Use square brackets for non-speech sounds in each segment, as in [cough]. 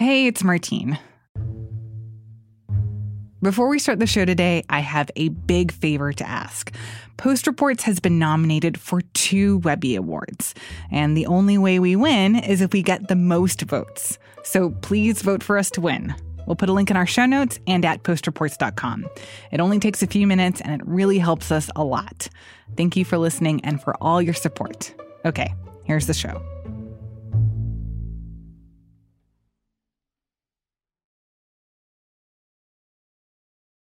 Hey, it's Martine. Before we start the show today, I have a big favor to ask. Post Reports has been nominated for two Webby Awards, and the only way we win is if we get the most votes. So please vote for us to win. We'll put a link in our show notes and at postreports.com. It only takes a few minutes and it really helps us a lot. Thank you for listening and for all your support. Okay, here's the show.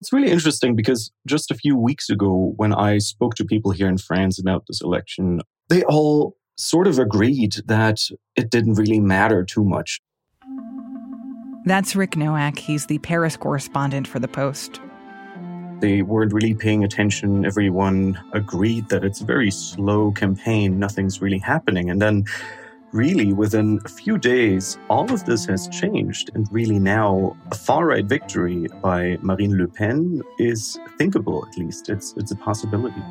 It's really interesting because just a few weeks ago, when I spoke to people here in France about this election, they all sort of agreed that it didn't really matter too much. That's Rick Noack. He's the Paris correspondent for The Post. They weren't really paying attention. Everyone agreed that it's a very slow campaign, nothing's really happening. And then really within a few days, all of this has changed. And really now a far right victory by Marine Le Pen is thinkable, at least. It's, it's a possibility.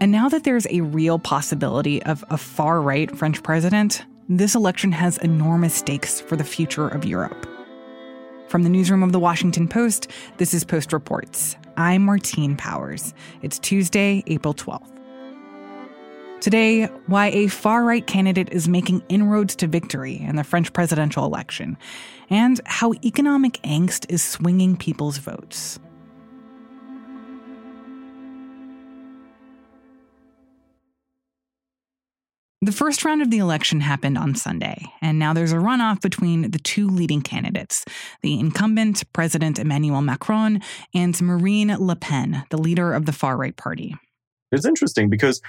And now that there's a real possibility of a far right French president, this election has enormous stakes for the future of Europe. From the newsroom of the Washington Post, this is Post Reports. I'm Martine Powers. It's Tuesday, April 12th. Today, why a far right candidate is making inroads to victory in the French presidential election, and how economic angst is swinging people's votes. The first round of the election happened on Sunday, and now there's a runoff between the two leading candidates the incumbent President Emmanuel Macron and Marine Le Pen, the leader of the far right party. It's interesting because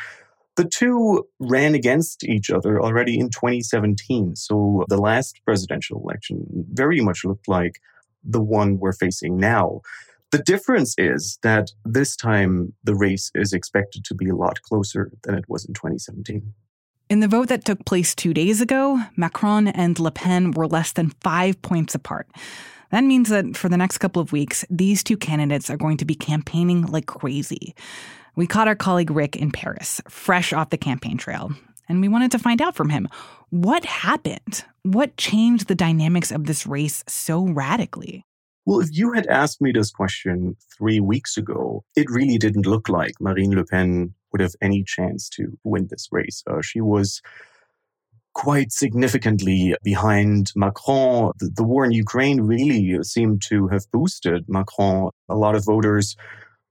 the two ran against each other already in 2017. So the last presidential election very much looked like the one we're facing now. The difference is that this time the race is expected to be a lot closer than it was in 2017. In the vote that took place two days ago, Macron and Le Pen were less than five points apart. That means that for the next couple of weeks, these two candidates are going to be campaigning like crazy. We caught our colleague Rick in Paris, fresh off the campaign trail, and we wanted to find out from him what happened? What changed the dynamics of this race so radically? Well, if you had asked me this question three weeks ago, it really didn't look like Marine Le Pen would have any chance to win this race. Uh, she was quite significantly behind Macron. The, the, war in Ukraine really seemed to have boosted Macron. A lot of voters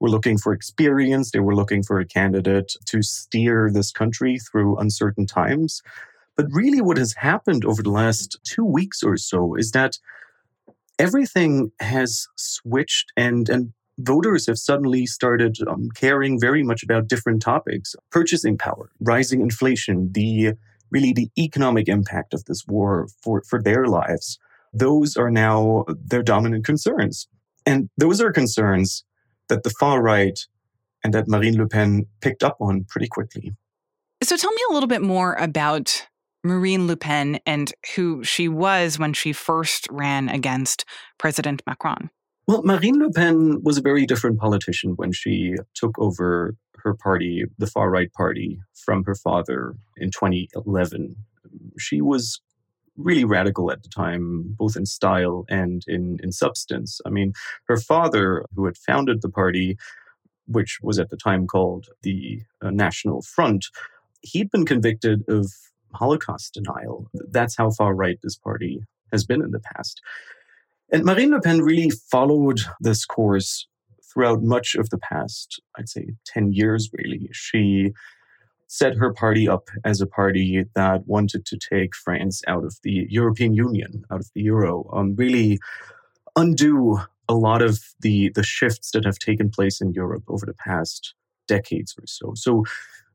were looking for experience. They were looking for a candidate to steer this country through uncertain times. But really, what has happened over the last two weeks or so is that everything has switched and, and voters have suddenly started um, caring very much about different topics purchasing power, rising inflation, the really the economic impact of this war for, for their lives. Those are now their dominant concerns. And those are concerns that the far right and that Marine Le Pen picked up on pretty quickly. So tell me a little bit more about Marine Le Pen and who she was when she first ran against President Macron. Well, Marine Le Pen was a very different politician when she took over her party, the far right party, from her father in 2011. She was really radical at the time, both in style and in, in substance. I mean, her father, who had founded the party, which was at the time called the uh, National Front, he'd been convicted of Holocaust denial. That's how far right this party has been in the past. And Marine Le Pen really followed this course throughout much of the past, I'd say 10 years, really. She set her party up as a party that wanted to take France out of the European Union, out of the euro, um, really undo a lot of the, the shifts that have taken place in Europe over the past decades or so. So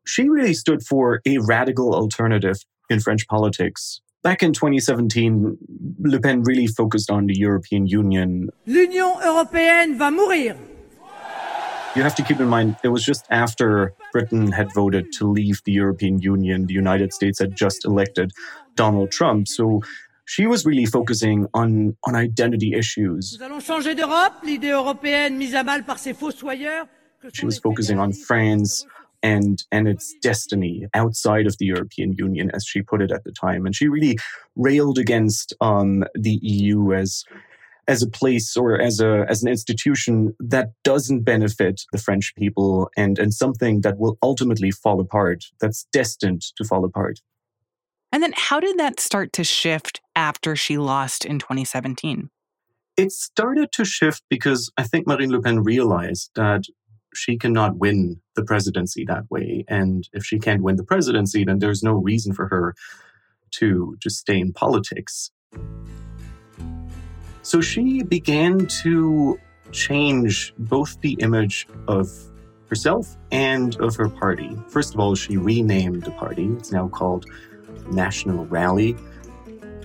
she really stood for a radical alternative in French politics. Back in 2017, Le Pen really focused on the European Union. L'Union européenne va mourir. You have to keep in mind, it was just after Britain had voted to leave the European Union. The United States had just elected Donald Trump. So she was really focusing on, on identity issues. She was focusing on France, and and its destiny outside of the European Union, as she put it at the time. And she really railed against um, the EU as as a place or as a as an institution that doesn't benefit the French people and and something that will ultimately fall apart, that's destined to fall apart. And then how did that start to shift after she lost in 2017? It started to shift because I think Marine Le Pen realized that she cannot win the presidency that way. And if she can't win the presidency, then there's no reason for her to just stay in politics. So she began to change both the image of herself and of her party. First of all, she renamed the party. It's now called National Rally.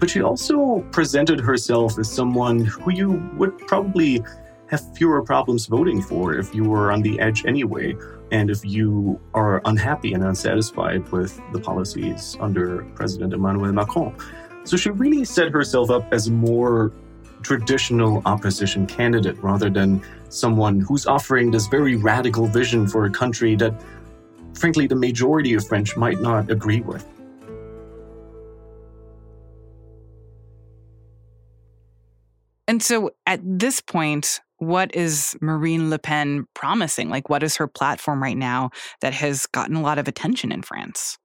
But she also presented herself as someone who you would probably have fewer problems voting for if you were on the edge anyway, and if you are unhappy and unsatisfied with the policies under President Emmanuel Macron. So she really set herself up as more traditional opposition candidate rather than someone who's offering this very radical vision for a country that, frankly, the majority of French might not agree with. And so at this point, what is Marine Le Pen promising? Like, what is her platform right now that has gotten a lot of attention in France?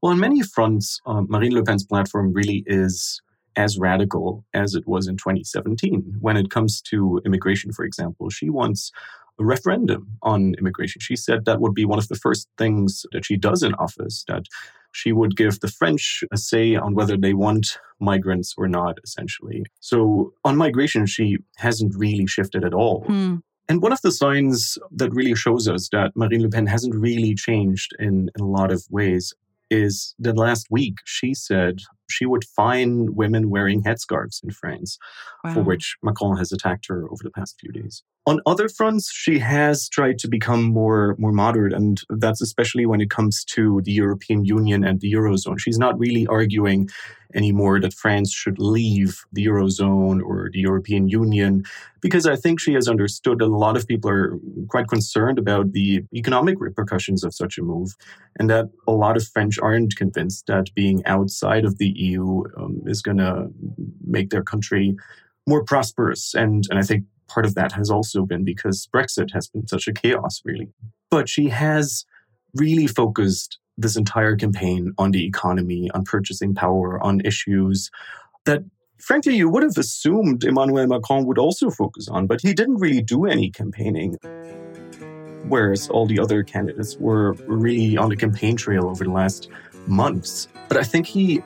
Well, on many fronts, um, Marine Le Pen's platform really is as radical as it was in 2017. When it comes to immigration, for example, she wants a referendum on immigration. She said that would be one of the first things that she does in office, that she would give the French a say on whether they want migrants or not, essentially. So on migration, she hasn't really shifted at all. Hmm. And one of the signs that really shows us that Marine Le Pen hasn't really changed in, in a lot of ways is that last week she said she would fine women wearing headscarves in France, wow. for which Macron has attacked her over the past few days. On other fronts, she has tried to become more, more moderate, and that's especially when it comes to the European Union and the Eurozone. She's not really arguing anymore that France should leave the Eurozone or the European Union, because I think she has understood that a lot of people are quite concerned about the economic repercussions of such a move, and that a lot of French aren't convinced that being outside of the EU um, is going to make their country more prosperous. And, and I think part of that has also been because Brexit has been such a chaos, really. But she has really focused this entire campaign on the economy, on purchasing power, on issues that, frankly, you would have assumed Emmanuel Macron would also focus on, but he didn't really do any campaigning. Whereas all the other candidates were really on the campaign trail over the last months. But I think he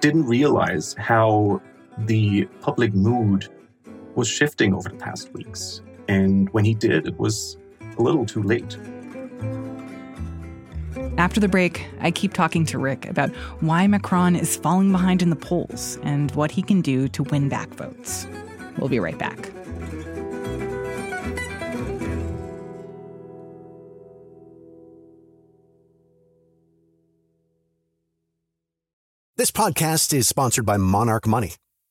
didn't realize how the public mood was shifting over the past weeks. And when he did, it was a little too late. After the break, I keep talking to Rick about why Macron is falling behind in the polls and what he can do to win back votes. We'll be right back. This podcast is sponsored by Monarch Money.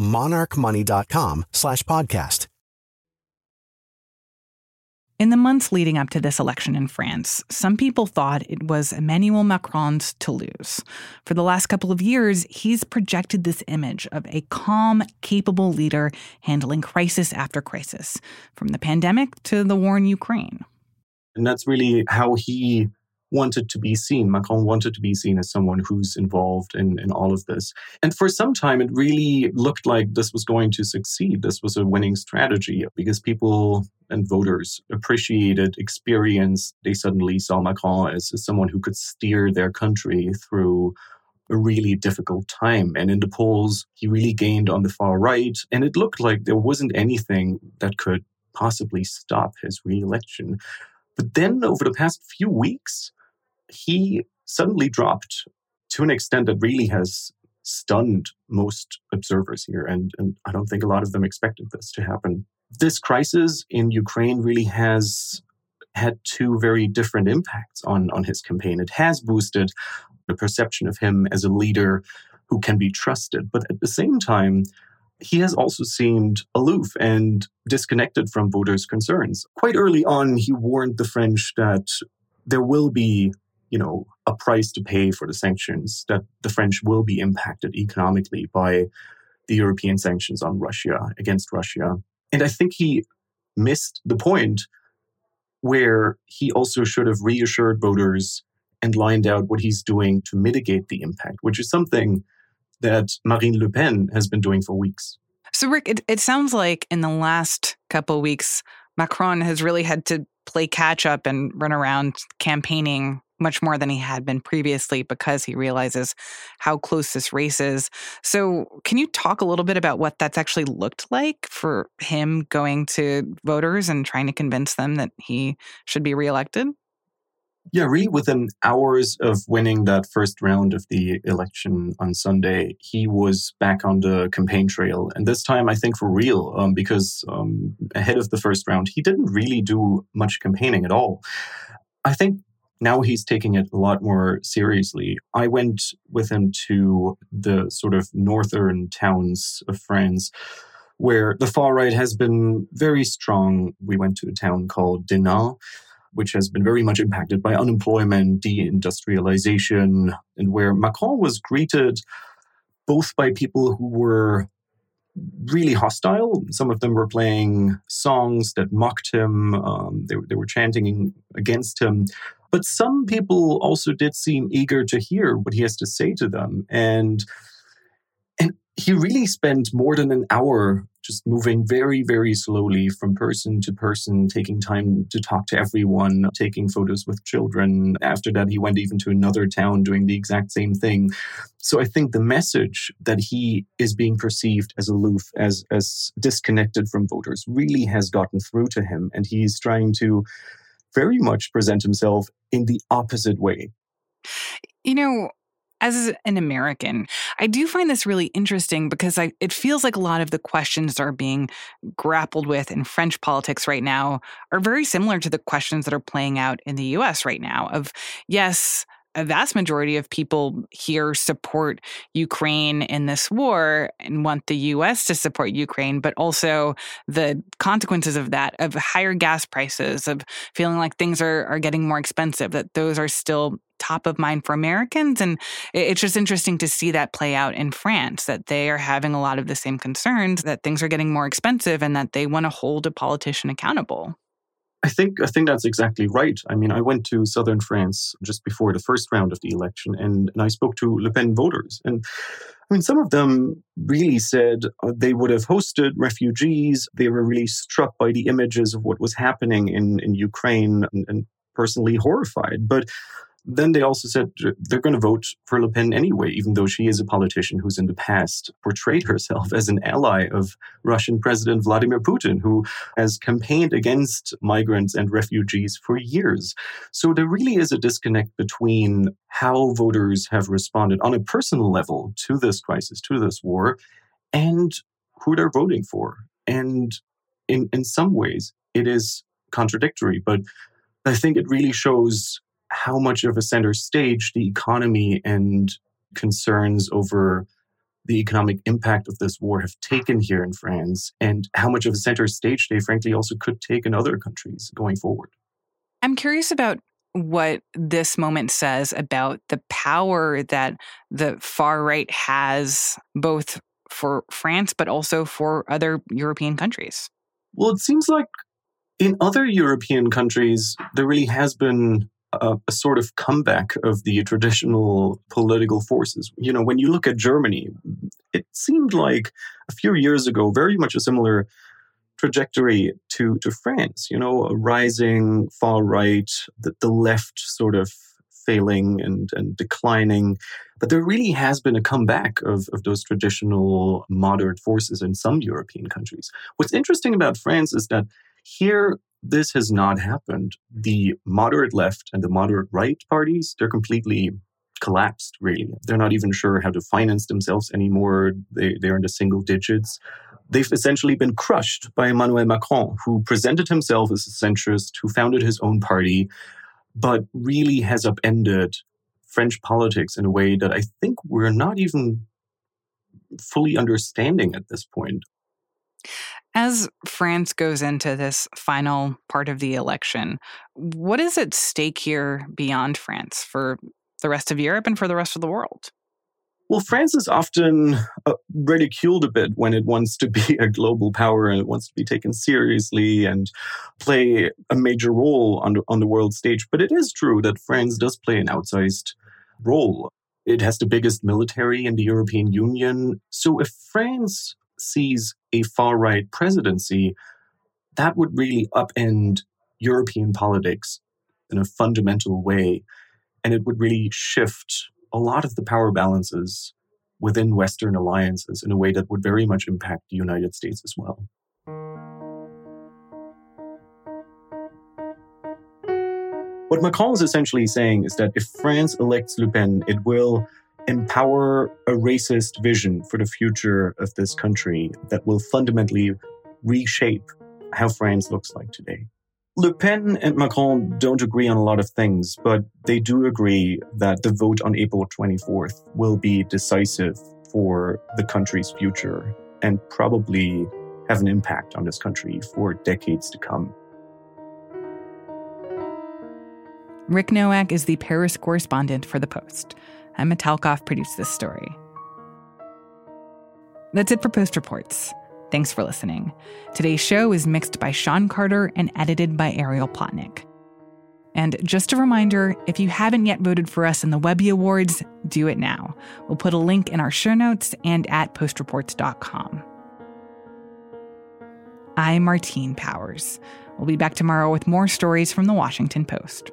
monarchmoney.com slash podcast. In the months leading up to this election in France, some people thought it was Emmanuel Macron's to lose. For the last couple of years, he's projected this image of a calm, capable leader handling crisis after crisis, from the pandemic to the war in Ukraine. And that's really how he wanted to be seen. Macron wanted to be seen as someone who's involved in, in all of this. And for some time, it really looked like this was going to succeed. This was a winning strategy because people and voters appreciated experience. They suddenly saw Macron as, as someone who could steer their country through a really difficult time. And in the polls, he really gained on the far right. And it looked like there wasn't anything that could possibly stop his reelection. But then over the past few weeks, he suddenly dropped to an extent that really has stunned most observers here. And, and I don't think a lot of them expected this to happen. This crisis in Ukraine really has had two very different impacts on, on his campaign. It has boosted the perception of him as a leader who can be trusted. But at the same time, he has also seemed aloof and disconnected from voters' concerns. Quite early on, he warned the French that there will be you know, a price to pay for the sanctions, that the French will be impacted economically by the European sanctions on Russia, against Russia. And I think he missed the point where he also should have reassured voters and lined out what he's doing to mitigate the impact, which is something that Marine Le Pen has been doing for weeks. So, Rick, it, it sounds like in the last couple weeks, Macron has really had to play catch up and run around campaigning much more than he had been previously because he realizes how close this race is. So, can you talk a little bit about what that's actually looked like for him going to voters and trying to convince them that he should be reelected? Yeah, really within hours of winning that first round of the election on Sunday, he was back on the campaign trail. And this time, I think for real, um, because um, ahead of the first round, he didn't really do much campaigning at all. I think now he's taking it a lot more seriously. I went with him to the sort of northern towns of France where the far right has been very strong. We went to a town called Denain which has been very much impacted by unemployment, deindustrialization, and where Macron was greeted both by people who were really hostile. Some of them were playing songs that mocked him, um, they, they were chanting against him. But some people also did seem eager to hear what he has to say to them. And and he really spent more than an hour just moving very, very slowly from person to person, taking time to talk to everyone, taking photos with children. After that, he went even to another town doing the exact same thing. So I think the message that he is being perceived as aloof, as, as disconnected from voters, really has gotten through to him. And he's trying to very much present himself in the opposite way. You know, as an American, I do find this really interesting because I, it feels like a lot of the questions that are being grappled with in French politics right now are very similar to the questions that are playing out in the US right now of yes, a vast majority of people here support Ukraine in this war and want the US to support Ukraine, but also the consequences of that, of higher gas prices, of feeling like things are, are getting more expensive, that those are still top of mind for Americans. And it's just interesting to see that play out in France, that they are having a lot of the same concerns, that things are getting more expensive, and that they want to hold a politician accountable. I think I think that's exactly right. I mean, I went to southern France just before the first round of the election, and, and I spoke to Le Pen voters, and I mean, some of them really said uh, they would have hosted refugees. They were really struck by the images of what was happening in in Ukraine, and, and personally horrified. But then they also said they're going to vote for Le Pen anyway, even though she is a politician who's in the past portrayed herself as an ally of Russian President Vladimir Putin, who has campaigned against migrants and refugees for years. So there really is a disconnect between how voters have responded on a personal level to this crisis, to this war, and who they're voting for. And in, in some ways, it is contradictory, but I think it really shows how much of a center stage the economy and concerns over the economic impact of this war have taken here in France, and how much of a center stage they frankly also could take in other countries going forward. I'm curious about what this moment says about the power that the far right has both for France but also for other European countries. Well, it seems like in other European countries, there really has been a, a, sort of comeback of the traditional political forces. You know, when you look at Germany, it seemed like a few years ago very much a similar trajectory to, to France, you know, a rising far right, the, the left sort of failing and, and declining. But there really has been a comeback of, of those traditional moderate forces in some European countries. What's interesting about France is that here, this has not happened. The moderate left and the moderate right parties, they're completely collapsed, really. They're not even sure how to finance themselves anymore. They, they're in the single digits they've essentially been crushed by Emmanuel Macron, who presented himself as a centrist, who founded his own party, but really has upended French politics in a way that I think we're not even fully understanding at this point. As France goes into this final part of the election, what is at stake here beyond France for the rest of Europe and for the rest of the world? Well, France is often uh, ridiculed a bit when it wants to be [laughs] a global power and it wants to be taken seriously and play a major role on the, on the world stage. But it is true that France does play an outsized role. It has the biggest military in the European Union. So if France sees a far right presidency, that would really upend European politics in a fundamental way. And it would really shift a lot of the power balances within Western alliances in a way that would very much impact the United States as well. What Macron is essentially saying is that if France elects Le Pen, it will empower a racist vision for the future of this country that will fundamentally reshape how France looks like today. Le Pen and Macron don't agree on a lot of things, but they do agree that the vote on April 24th will be decisive for the country's future and probably have an impact on this country for decades to come. Rick Noack is the Paris correspondent for The Post. Emma Talkoff produced this story. That's it for Post Reports. Thanks for listening. Today's show is mixed by Sean Carter and edited by Ariel Plotnick. And just a reminder if you haven't yet voted for us in the Webby Awards, do it now. We'll put a link in our show notes and at postreports.com. I'm Martine Powers. We'll be back tomorrow with more stories from the Washington Post.